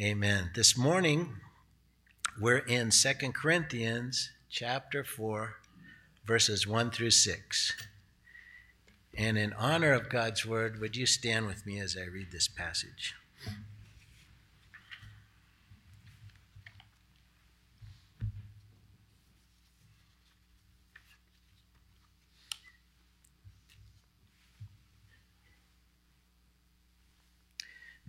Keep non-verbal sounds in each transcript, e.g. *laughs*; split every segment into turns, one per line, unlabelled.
Amen. This morning we're in Second Corinthians chapter 4 verses 1 through 6. And in honor of God's word, would you stand with me as I read this passage?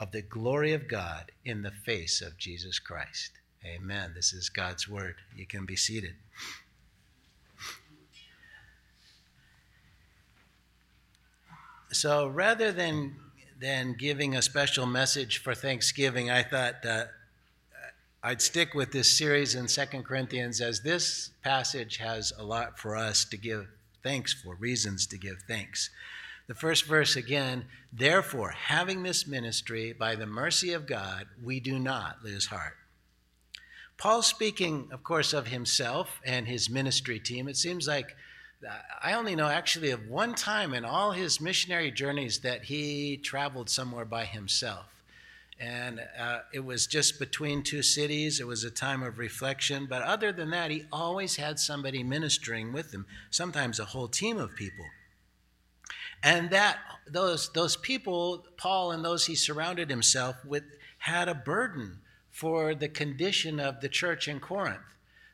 of the glory of God in the face of Jesus Christ. Amen. This is God's word. You can be seated. So rather than than giving a special message for Thanksgiving, I thought uh, I'd stick with this series in Second Corinthians as this passage has a lot for us to give thanks for, reasons to give thanks. The first verse again, therefore, having this ministry by the mercy of God, we do not lose heart. Paul speaking, of course, of himself and his ministry team. It seems like I only know actually of one time in all his missionary journeys that he traveled somewhere by himself. And uh, it was just between two cities. It was a time of reflection. But other than that, he always had somebody ministering with him, sometimes a whole team of people. And that those those people, Paul and those he surrounded himself with, had a burden for the condition of the church in Corinth.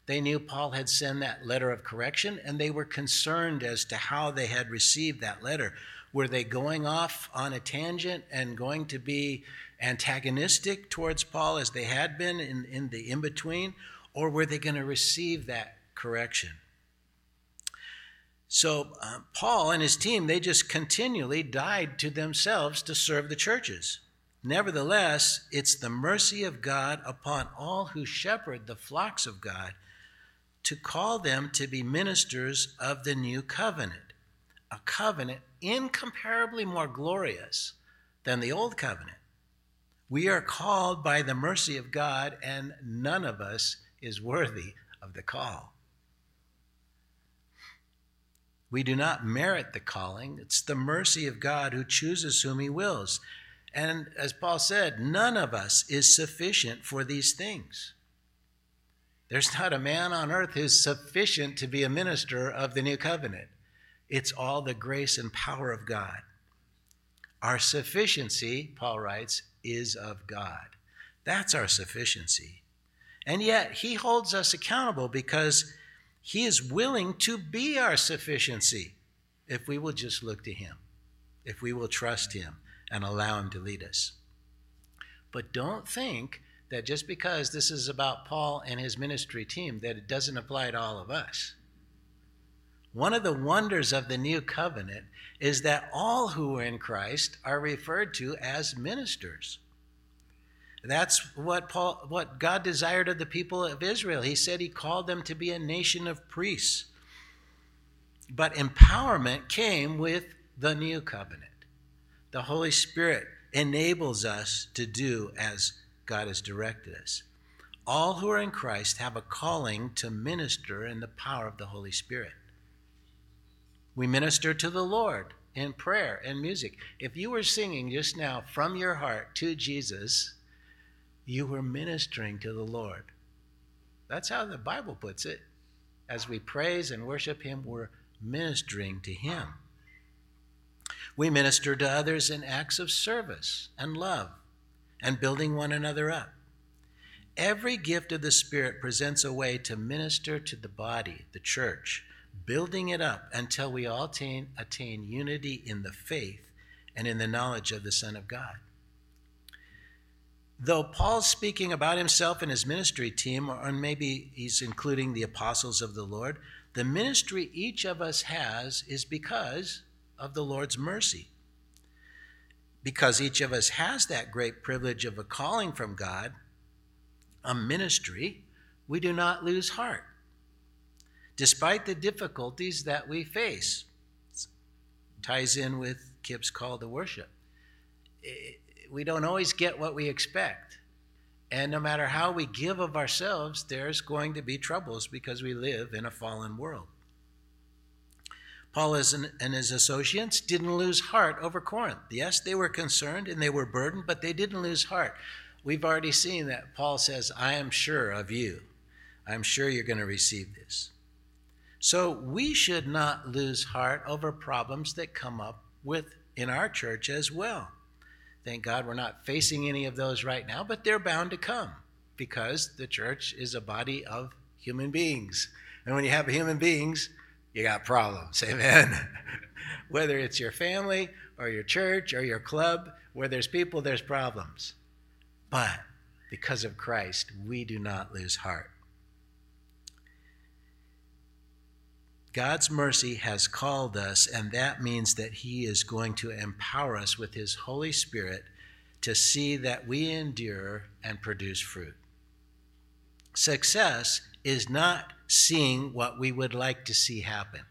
They knew Paul had sent that letter of correction, and they were concerned as to how they had received that letter. Were they going off on a tangent and going to be antagonistic towards Paul as they had been in, in the in between, or were they going to receive that correction? So uh, Paul and his team, they just continually died to themselves to serve the churches. Nevertheless, it's the mercy of God upon all who shepherd the flocks of God to call them to be ministers of the new covenant, a covenant incomparably more glorious than the old covenant. We are called by the mercy of God, and none of us is worthy of the call. We do not merit the calling. It's the mercy of God who chooses whom he wills. And as Paul said, none of us is sufficient for these things. There's not a man on earth who's sufficient to be a minister of the new covenant. It's all the grace and power of God. Our sufficiency, Paul writes, is of God. That's our sufficiency. And yet, he holds us accountable because he is willing to be our sufficiency if we will just look to Him, if we will trust Him and allow Him to lead us. But don't think that just because this is about Paul and his ministry team, that it doesn't apply to all of us. One of the wonders of the new covenant is that all who are in Christ are referred to as ministers. That's what Paul what God desired of the people of Israel. He said he called them to be a nation of priests. But empowerment came with the new covenant. The Holy Spirit enables us to do as God has directed us. All who are in Christ have a calling to minister in the power of the Holy Spirit. We minister to the Lord in prayer and music. If you were singing just now from your heart to Jesus, you were ministering to the Lord. That's how the Bible puts it. As we praise and worship Him, we're ministering to Him. We minister to others in acts of service and love and building one another up. Every gift of the Spirit presents a way to minister to the body, the church, building it up until we all attain, attain unity in the faith and in the knowledge of the Son of God. Though Paul's speaking about himself and his ministry team, or maybe he's including the apostles of the Lord, the ministry each of us has is because of the Lord's mercy. Because each of us has that great privilege of a calling from God, a ministry, we do not lose heart. Despite the difficulties that we face, ties in with Kip's call to worship. We don't always get what we expect. And no matter how we give of ourselves, there's going to be troubles because we live in a fallen world. Paul and his associates didn't lose heart over Corinth. Yes, they were concerned and they were burdened, but they didn't lose heart. We've already seen that Paul says, I am sure of you. I'm sure you're going to receive this. So we should not lose heart over problems that come up with in our church as well. Thank God we're not facing any of those right now, but they're bound to come because the church is a body of human beings. And when you have human beings, you got problems. Amen. *laughs* Whether it's your family or your church or your club, where there's people, there's problems. But because of Christ, we do not lose heart. God's mercy has called us, and that means that He is going to empower us with His Holy Spirit to see that we endure and produce fruit. Success is not seeing what we would like to see happen.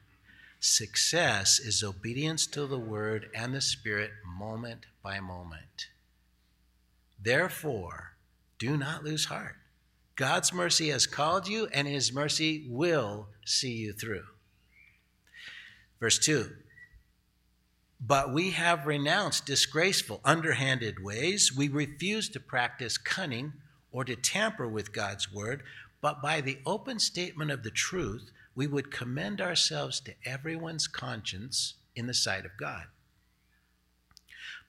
Success is obedience to the Word and the Spirit moment by moment. Therefore, do not lose heart. God's mercy has called you, and His mercy will see you through. Verse 2 But we have renounced disgraceful, underhanded ways. We refuse to practice cunning or to tamper with God's word, but by the open statement of the truth, we would commend ourselves to everyone's conscience in the sight of God.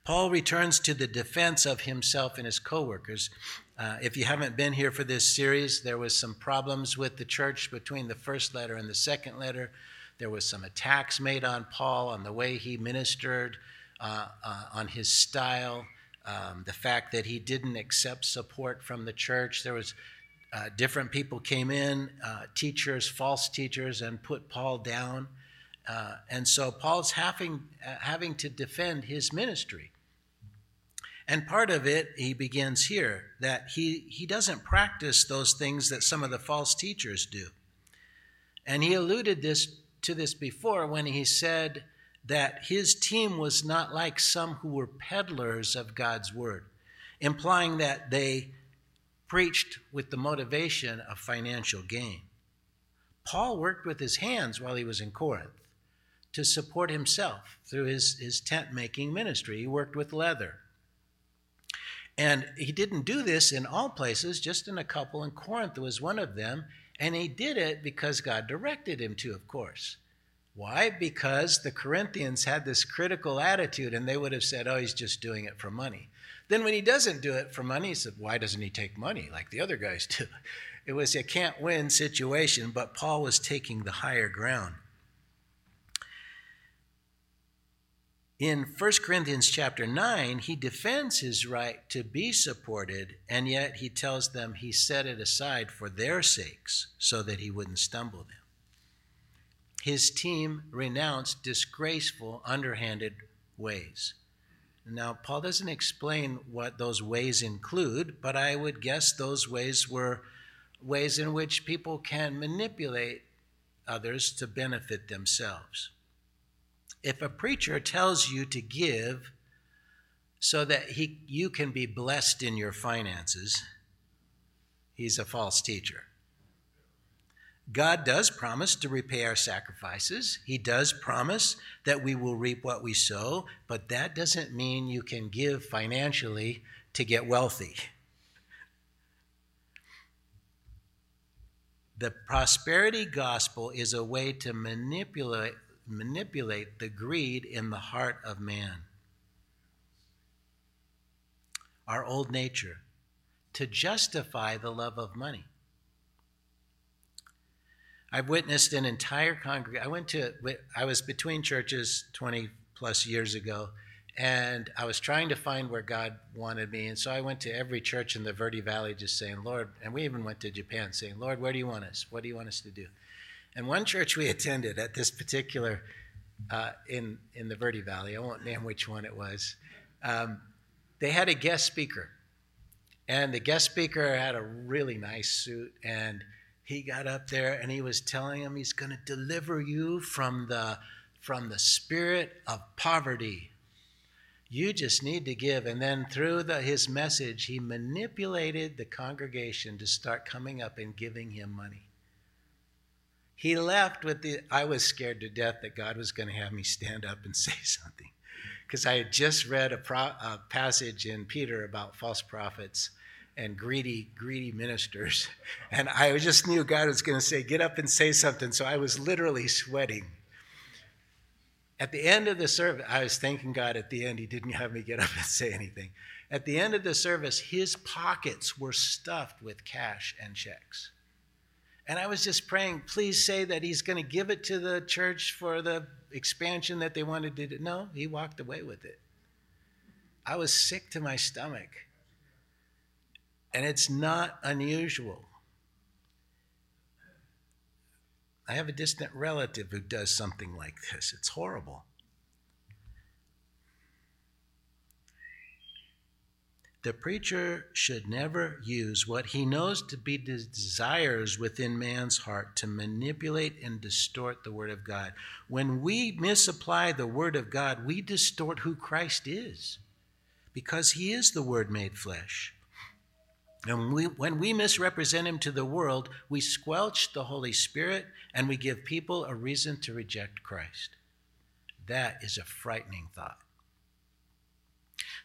Paul returns to the defense of himself and his co-workers. Uh, if you haven't been here for this series, there was some problems with the church between the first letter and the second letter. There was some attacks made on Paul on the way he ministered, uh, uh, on his style, um, the fact that he didn't accept support from the church. There was uh, different people came in, uh, teachers, false teachers, and put Paul down. Uh, and so Paul's having, uh, having to defend his ministry. And part of it, he begins here, that he, he doesn't practice those things that some of the false teachers do. And he alluded this to this before when he said that his team was not like some who were peddlers of God's word, implying that they preached with the motivation of financial gain. Paul worked with his hands while he was in Corinth to support himself through his, his tent making ministry. He worked with leather. And he didn't do this in all places, just in a couple, and Corinth was one of them. And he did it because God directed him to, of course. Why? Because the Corinthians had this critical attitude and they would have said, oh, he's just doing it for money. Then when he doesn't do it for money, he said, why doesn't he take money like the other guys do? *laughs* It was a can't win situation, but Paul was taking the higher ground. In 1 Corinthians chapter 9, he defends his right to be supported, and yet he tells them he set it aside for their sakes so that he wouldn't stumble them. His team renounced disgraceful, underhanded ways. Now, Paul doesn't explain what those ways include, but I would guess those ways were ways in which people can manipulate others to benefit themselves if a preacher tells you to give so that he, you can be blessed in your finances, he's a false teacher. God does promise to repay our sacrifices. He does promise that we will reap what we sow, but that doesn't mean you can give financially to get wealthy. The prosperity gospel is a way to manipulate manipulate the greed in the heart of man. Our old nature to justify the love of money. I've witnessed an entire congregation. I went to, I was between churches 20 plus years ago, and I was trying to find where God wanted me. And so I went to every church in the Verde Valley just saying, Lord, and we even went to Japan saying, Lord, where do you want us? What do you want us to do? And one church we attended at this particular, uh, in, in the Verde Valley, I won't name which one it was, um, they had a guest speaker. And the guest speaker had a really nice suit, and he got up there and he was telling him he's going to deliver you from the from the spirit of poverty you just need to give. And then through the, his message, he manipulated the congregation to start coming up and giving him money. He left with the, I was scared to death that God was going to have me stand up and *laughs* say something. Because I had just read a, pro, a passage in Peter about false prophets and greedy, greedy ministers. *laughs* And I just knew God was going to say, Get up and say something. So I was literally sweating. At the end of the service, I was thanking God at the end, He didn't have me get up and say anything. At the end of the service, his pockets were stuffed with cash and checks. And I was just praying, please say that he's going to give it to the church for the expansion that they wanted to do. No, he walked away with it. I was sick to my stomach. And it's not unusual. I have a distant relative who does something like this. It's horrible. The preacher should never use what he knows to be desires within man's heart to manipulate and distort the Word of God. When we misapply the Word of God, we distort who Christ is because he is the Word made flesh. And we, when we misrepresent him to the world, we squelch the Holy Spirit and we give people a reason to reject Christ. That is a frightening thought.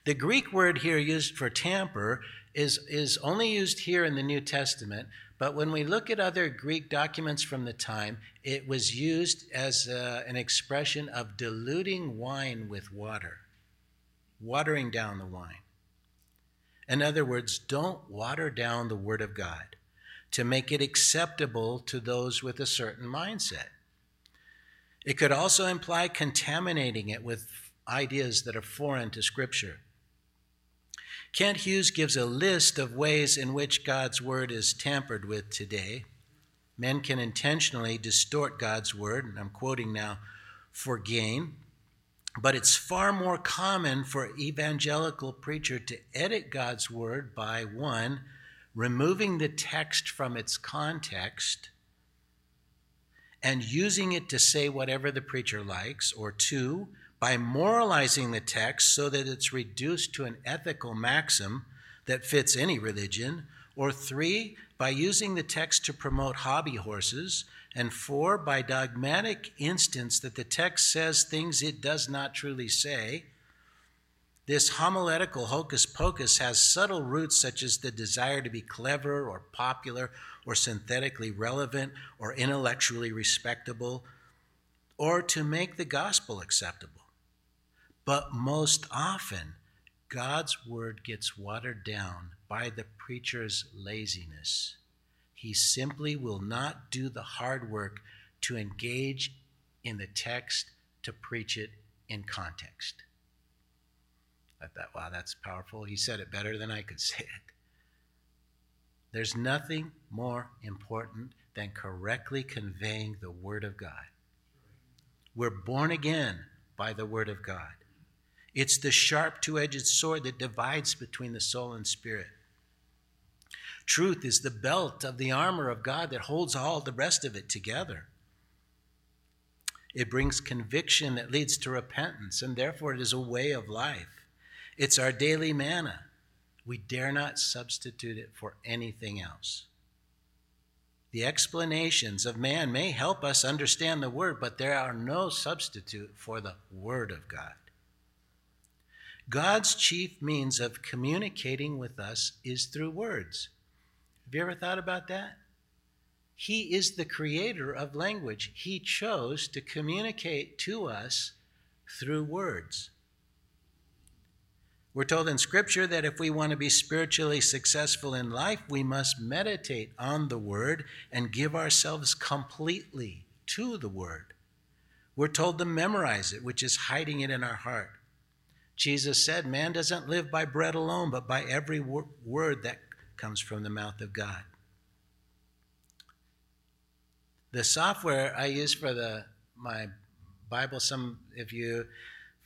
The Greek word here used for tamper is, is only used here in the New Testament, but when we look at other Greek documents from the time, it was used as uh, an expression of diluting wine with water, watering down the wine. In other words, don't water down the Word of God to make it acceptable to those with a certain mindset. It could also imply contaminating it with ideas that are foreign to Scripture. Kent Hughes gives a list of ways in which God's Word is tampered with today. Men can intentionally distort God's Word, and I'm quoting now, for gain. But it's far more common for evangelical preacher to edit God's word by one, removing the text from its context and using it to say whatever the preacher likes, or two, by moralizing the text so that it's reduced to an ethical maxim that fits any religion, or three, by using the text to promote hobby horses and four, by dogmatic instance that the text says things it does not truly say. This homiletical hocus pocus has subtle roots such as the desire to be clever or popular or synthetically relevant or intellectually respectable or to make the gospel acceptable. But most often, God's word gets watered down by the preacher's laziness he simply will not do the hard work to engage in the text to preach it in context. I thought, wow, that's powerful. He said it better than I could *laughs* say it. There's nothing more important than correctly conveying the Word of God. We're born again by the Word of God. It's the sharp two edged sword that divides between the soul and spirit. Truth is the belt of the armor of God that holds all the rest of it together. It brings conviction that leads to repentance, and therefore it is a way of life. It's our daily manna. We dare not substitute it for anything else. The explanations of man may help us understand the Word, but there are no substitute for the Word of God. God's chief means of communicating with us is through words. Have you ever thought about that? He is the creator of language. He chose to communicate to us through words. We're told in Scripture that if we want to be spiritually successful in life, we must meditate on the Word and give ourselves completely to the Word. We're told to memorize it, which is hiding it in our heart. Jesus said, Man doesn't live by bread alone, but by every word that comes from the mouth of God. The software I use for the my Bible, some if you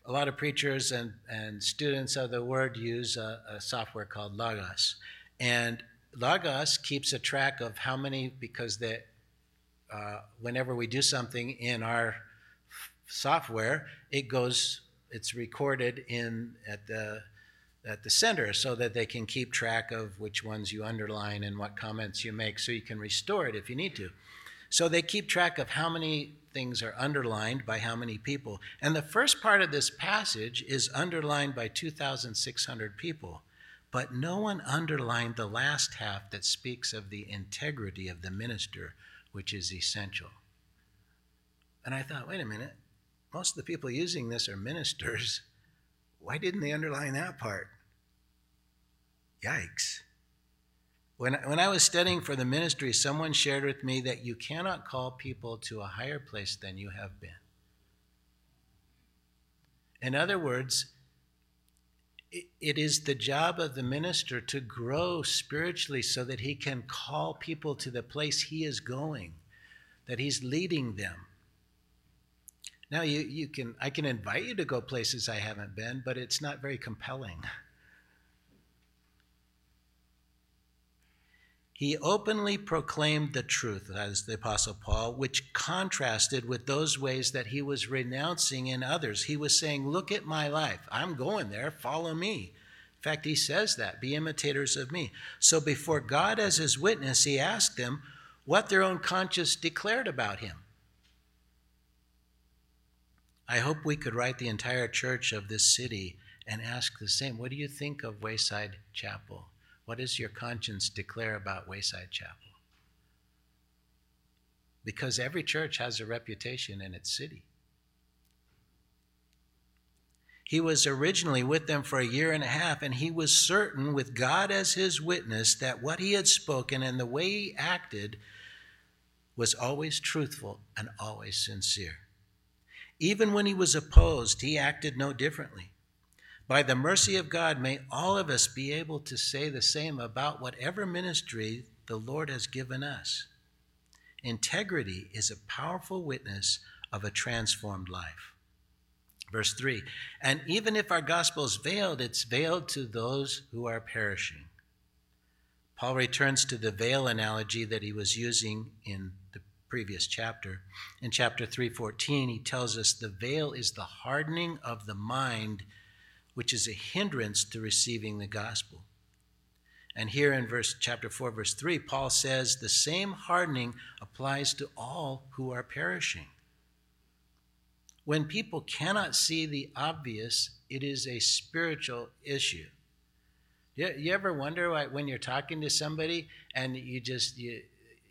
a lot of preachers and, and students of the word use a, a software called Logos. And Logos keeps a track of how many, because that uh, whenever we do something in our software, it goes, it's recorded in at the at the center so that they can keep track of which ones you underline and what comments you make so you can restore it if you need to. So they keep track of how many things are underlined by how many people. And the first part of this passage is underlined by 2,600 people, but no one underlined the last half that speaks of the integrity of the minister, which is essential. And I thought, wait a minute, most of the people using this are ministers. *laughs* Why didn't they underline that part? Yikes. When, when I was studying for the ministry, someone shared with me that you cannot call people to a higher place than you have been. In other words, it, it is the job of the minister to grow spiritually so that he can call people to the place he is going, that he's leading them. Now you, you can I can invite you to go places I haven't been, but it's not very compelling. He openly proclaimed the truth, as the Apostle Paul, which contrasted with those ways that he was renouncing in others. He was saying, Look at my life. I'm going there. Follow me. In fact, he says that be imitators of me. So before God as his witness, he asked them what their own conscience declared about him. I hope we could write the entire church of this city and ask the same What do you think of Wayside Chapel? What does your conscience declare about Wayside Chapel? Because every church has a reputation in its city. He was originally with them for a year and a half, and he was certain, with God as his witness, that what he had spoken and the way he acted was always truthful and always sincere. Even when he was opposed, he acted no differently. By the mercy of God, may all of us be able to say the same about whatever ministry the Lord has given us. Integrity is a powerful witness of a transformed life. Verse 3 And even if our gospel is veiled, it's veiled to those who are perishing. Paul returns to the veil analogy that he was using in previous chapter. In chapter 3:14, he tells us the veil is the hardening of the mind which is a hindrance to receiving the gospel. And here in verse chapter 4 verse 3 Paul says the same hardening applies to all who are perishing. When people cannot see the obvious, it is a spiritual issue. You, you ever wonder why, when you're talking to somebody and you just you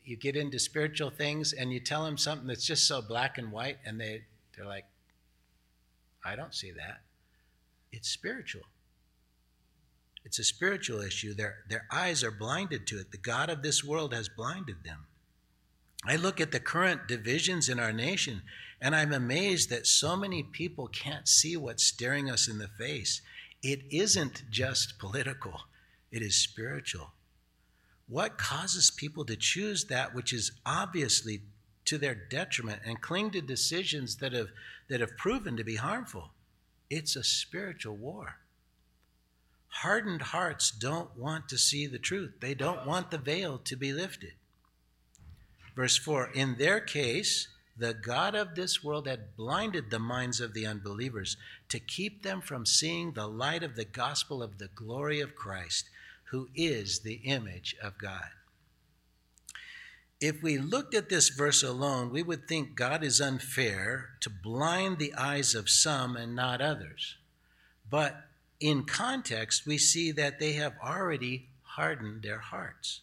you get into spiritual things and you tell them something that's just so black and white and they they're like I don't see that. It's spiritual. It's a spiritual issue. Their, their eyes are blinded to it. The God of this world has blinded them. I look at the current divisions in our nation and I'm amazed that so many people can't see what's staring us in the face. It isn't just political, it is spiritual. What causes people to choose that which is obviously to their detriment and cling to decisions that have, that have proven to be harmful? It's a spiritual war. Hardened hearts don't want to see the truth, they don't want the veil to be lifted. Verse 4 In their case, the God of this world had blinded the minds of the unbelievers to keep them from seeing the light of the gospel of the glory of Christ, who is the image of God. If we looked at this verse alone, we would think God is unfair to blind the eyes of some and not others. But in context, we see that they have already hardened their hearts.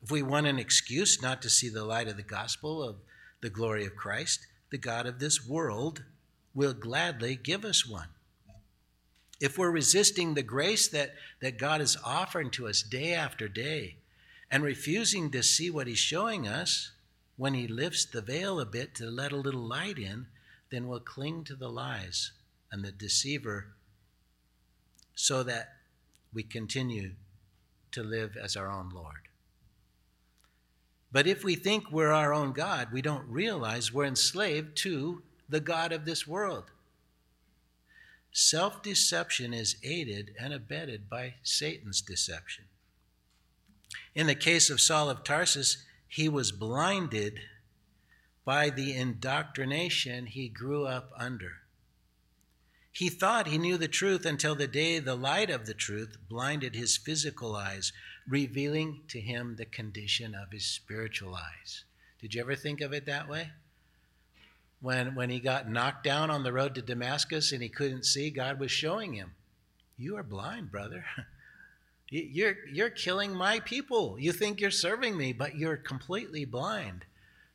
If we want an excuse not to see the light of the gospel of the glory of Christ, the God of this world will gladly give us one. If we're resisting the grace that, that God is offering to us day after day and refusing to see what He's showing us when He lifts the veil a bit to let a little light in, then we'll cling to the lies and the deceiver so that we continue to live as our own Lord. But if we think we're our own God, we don't realize we're enslaved to the God of this world. Self deception is aided and abetted by Satan's deception. In the case of Saul of Tarsus, he was blinded by the indoctrination he grew up under. He thought he knew the truth until the day the light of the truth blinded his physical eyes, revealing to him the condition of his spiritual eyes. Did you ever think of it that way? When, when he got knocked down on the road to Damascus and he couldn't see, God was showing him, You are blind, brother. *laughs* You're, you're killing my people. You think you're serving me, but you're completely blind.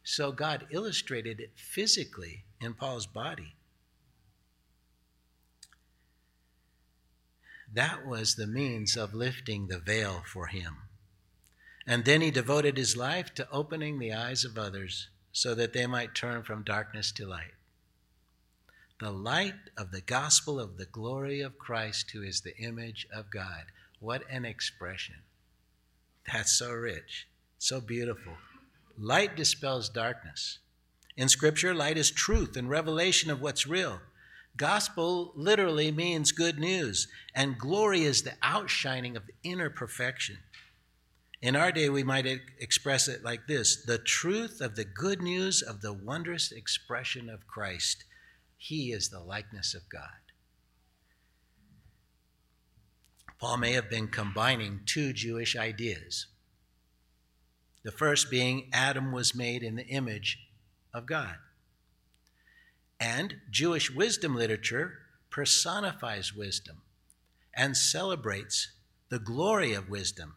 So God illustrated it physically in Paul's body. That was the means of lifting the veil for him. And then he devoted his life to opening the eyes of others so that they might turn from darkness to light. The light of the gospel of the glory of Christ, who is the image of God. What an expression! That's so rich, so beautiful. Light dispels darkness. In Scripture, light is truth and revelation of what's real. Gospel literally means good news, and glory is the outshining of the inner perfection. In our day, we might express it like this the truth of the good news of the wondrous expression of Christ. He is the likeness of God. Paul may have been combining two Jewish ideas. The first being Adam was made in the image of God. And Jewish wisdom literature personifies wisdom and celebrates the glory of wisdom.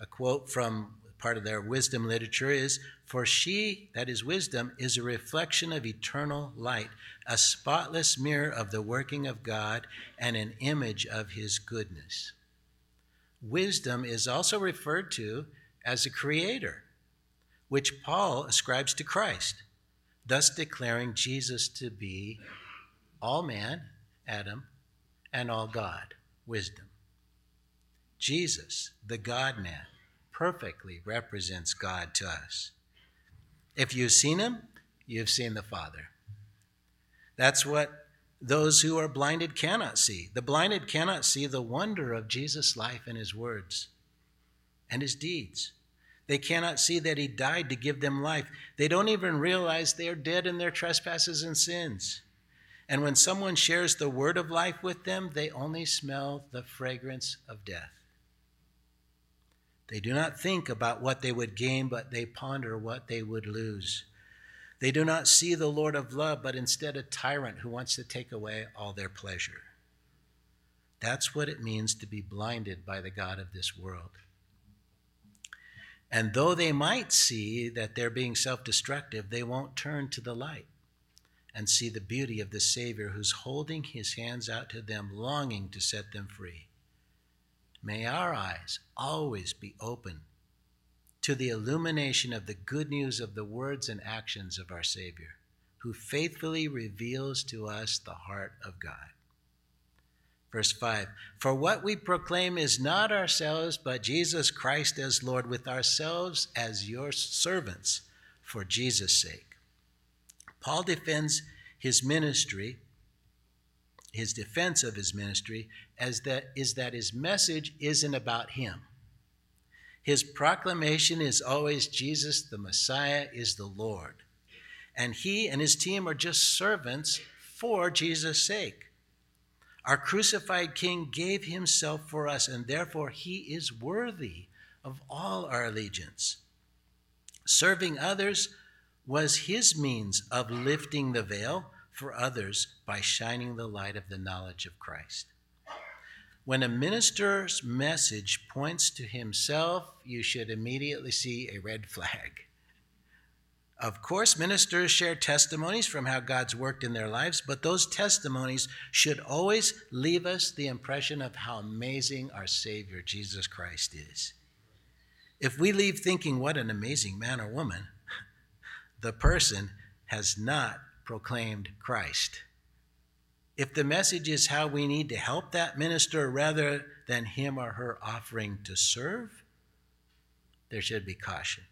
A quote from part of their wisdom literature is For she, that is wisdom, is a reflection of eternal light, a spotless mirror of the working of God, and an image of his goodness. Wisdom is also referred to as a creator, which Paul ascribes to Christ thus declaring Jesus to be all man, Adam, and all God, wisdom. Jesus, the God man, perfectly represents God to us. If you've seen him, you've seen the Father. That's what those who are blinded cannot see. The blinded cannot see the wonder of Jesus' life and his words and his deeds. They cannot see that he died to give them life. They don't even realize they are dead in their trespasses and sins. And when someone shares the word of life with them, they only smell the fragrance of death. They do not think about what they would gain, but they ponder what they would lose. They do not see the Lord of love, but instead a tyrant who wants to take away all their pleasure. That's what it means to be blinded by the God of this world. And though they might see that they're being self destructive, they won't turn to the light and see the beauty of the Savior who's holding his hands out to them, longing to set them free. May our eyes always be open to the illumination of the good news of the words and actions of our Savior, who faithfully reveals to us the heart of God. Verse 5 For what we proclaim is not ourselves, but Jesus Christ as Lord, with ourselves as your servants for Jesus' sake. Paul defends his ministry, his defense of his ministry, as that is that his message isn't about him. His proclamation is always Jesus, the Messiah, is the Lord. And he and his team are just servants for Jesus' sake. Our crucified King gave himself for us, and therefore he is worthy of all our allegiance. Serving others was his means of lifting the veil for others by shining the light of the knowledge of Christ. When a minister's message points to himself, you should immediately see a red flag. Of course, ministers share testimonies from how God's worked in their lives, but those testimonies should always leave us the impression of how amazing our Savior, Jesus Christ, is. If we leave thinking, what an amazing man or woman, *laughs* the person has not proclaimed Christ. If the message is how we need to help that minister rather than him or her offering to serve, there should be caution.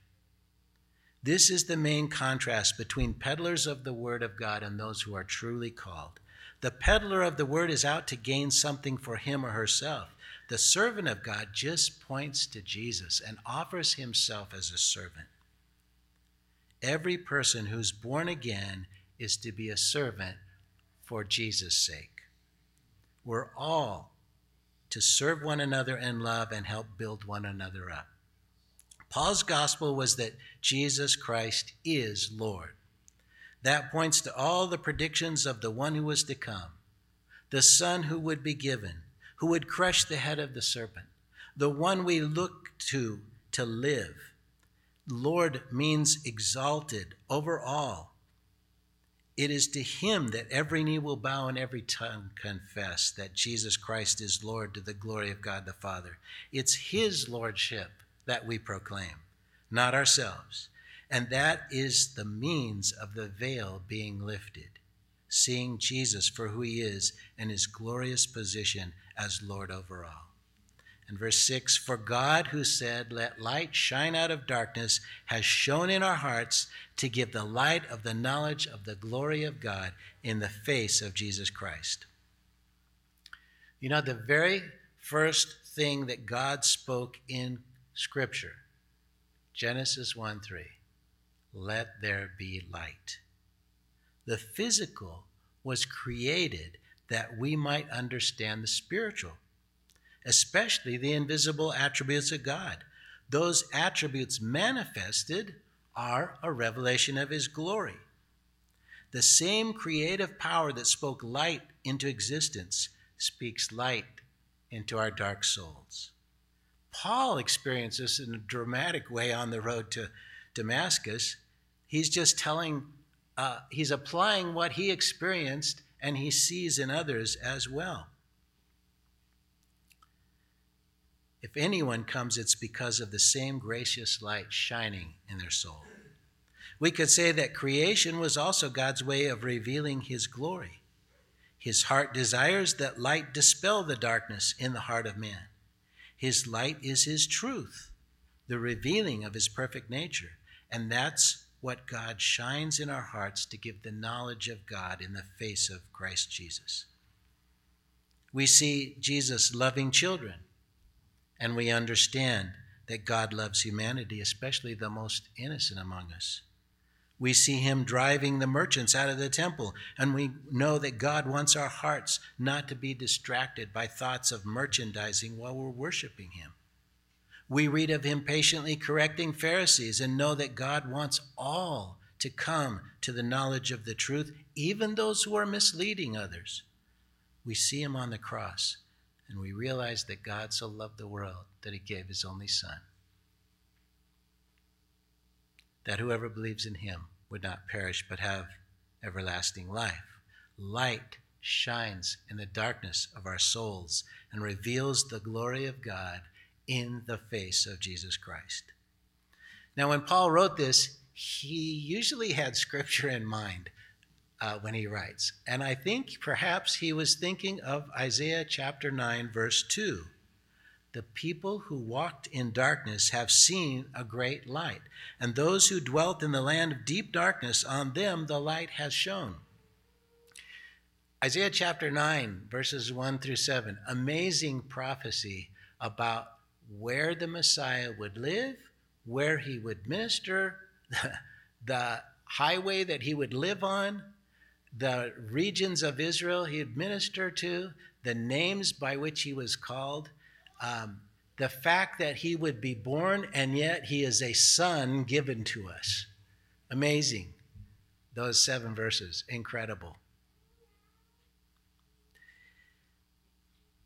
This is the main contrast between peddlers of the Word of God and those who are truly called. The peddler of the Word is out to gain something for him or herself. The servant of God just points to Jesus and offers himself as a servant. Every person who's born again is to be a servant for Jesus' sake. We're all to serve one another in love and help build one another up. Paul's gospel was that Jesus Christ is Lord. That points to all the predictions of the one who was to come, the Son who would be given, who would crush the head of the serpent, the one we look to to live. Lord means exalted over all. It is to him that every knee will bow and every tongue confess that Jesus Christ is Lord to the glory of God the Father. It's his lordship that we proclaim, not ourselves. And that is the means of the veil being lifted, seeing Jesus for who he is and his glorious position as Lord over all. And verse 6 For God, who said, Let light shine out of darkness, has shone in our hearts to give the light of the knowledge of the glory of God in the face of Jesus Christ. You know, the very first thing that God spoke in Scripture. Genesis 1 3. Let there be light. The physical was created that we might understand the spiritual, especially the invisible attributes of God. Those attributes manifested are a revelation of His glory. The same creative power that spoke light into existence speaks light into our dark souls. Paul experienced this in a dramatic way on the road to Damascus. He's just telling, uh, he's applying what he experienced and he sees in others as well. If anyone comes, it's because of the same gracious light shining in their soul. We could say that creation was also God's way of revealing his glory. His heart desires that light dispel the darkness in the heart of man. His light is His truth, the revealing of His perfect nature. And that's what God shines in our hearts to give the knowledge of God in the face of Christ Jesus. We see Jesus loving children, and we understand that God loves humanity, especially the most innocent among us. We see him driving the merchants out of the temple, and we know that God wants our hearts not to be distracted by thoughts of merchandising while we're worshiping him. We read of him patiently correcting Pharisees and know that God wants all to come to the knowledge of the truth, even those who are misleading others. We see him on the cross, and we realize that God so loved the world that he gave his only Son that whoever believes in him would not perish but have everlasting life. Light shines in the darkness of our souls and reveals the glory of God in the face of Jesus Christ. Now, when Paul wrote this, he usually had scripture in mind uh, when he writes. And I think perhaps he was thinking of Isaiah chapter 9, verse 2 the people who walked in darkness have seen a great light, and those who dwelt in the land of deep darkness, on them the light has shone. Isaiah chapter 9, verses 1 through 7, amazing prophecy about where the Messiah would live, where he would minister, the, *laughs* the highway that he would live on, the regions of Israel he administered to, the names by which he was called um, the fact that he would be born and yet he is a son given to us. Amazing. Those seven verses, incredible.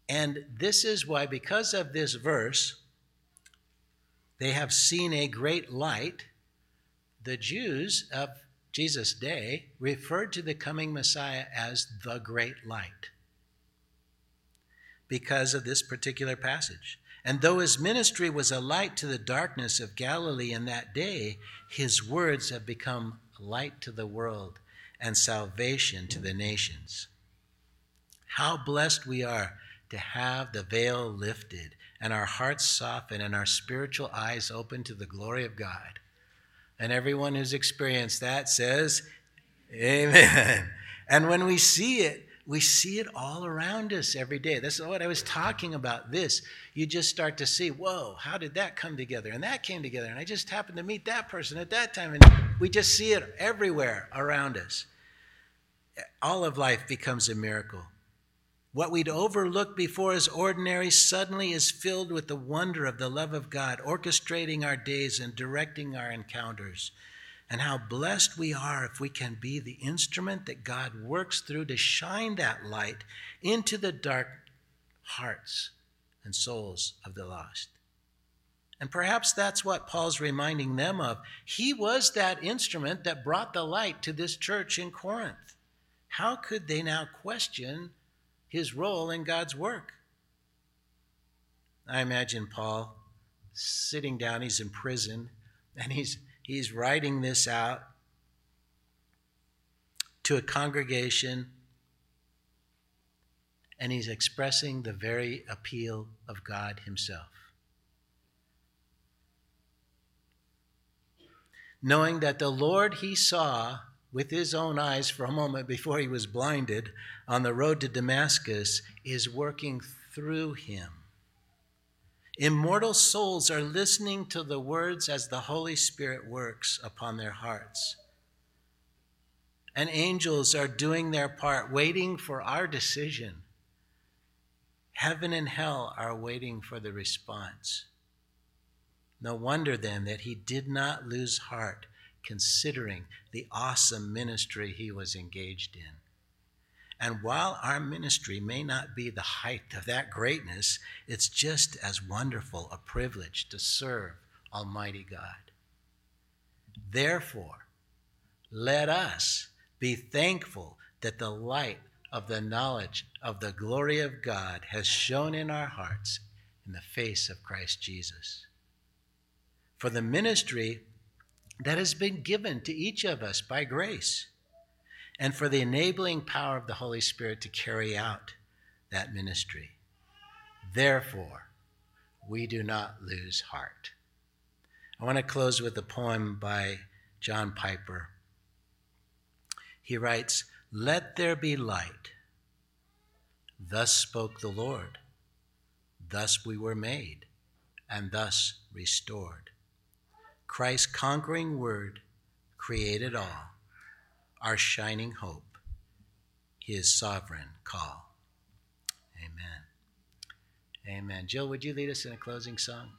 And this is why, because of this verse, they have seen a great light. the Jews of Jesus' day referred to the coming Messiah as the great light because of this particular passage. And though his ministry was a light to the darkness of Galilee in that day, his words have become light to the world and salvation to the nations. How blessed we are to have the veil lifted and our hearts softened and our spiritual eyes open to the glory of God. And everyone who's experienced that says, Amen. And when we see it, we see it all around us every day. This is what I was talking about. This, you just start to see, whoa, how did that come together? And that came together. And I just happened to meet that person at that time. And we just see it everywhere around us. All of life becomes a miracle. What we'd overlooked before as ordinary suddenly is filled with the wonder of the love of God, orchestrating our days and directing our encounters. And how blessed we are if we can be the instrument that God works through to shine that light into the dark hearts and souls of the lost. And perhaps that's what Paul's reminding them of. He was that instrument that brought the light to this church in Corinth. How could they now question his role in God's work? I imagine Paul sitting down, he's in prison, and he's he's writing this out to a congregation and he's expressing the very appeal of God Himself. Knowing that the Lord he saw with his own eyes for a moment before he was blinded on the road to Damascus is working through him. Immortal souls are listening to the words as the Holy Spirit works upon their hearts. And angels are doing their part, waiting for our decision. Heaven and hell are waiting for the response. No wonder then that he did not lose heart considering the awesome ministry he was engaged in. And while our ministry may not be the height of that greatness, it's just as wonderful a privilege to serve Almighty God. Therefore, let us be thankful that the light of the knowledge of the glory of God has shone in our hearts in the face of Christ Jesus. For the ministry that has been given to each of us by grace and for the enabling power of the Holy Spirit to carry out that ministry. Therefore, we do not lose heart. I want to close with a poem by John Piper. He writes, Let there be light. Thus spoke the Lord. Thus we were made, and thus restored. Christ's conquering word created all our shining hope, his sovereign call. Amen. Amen. Jill, would you lead us in a closing song?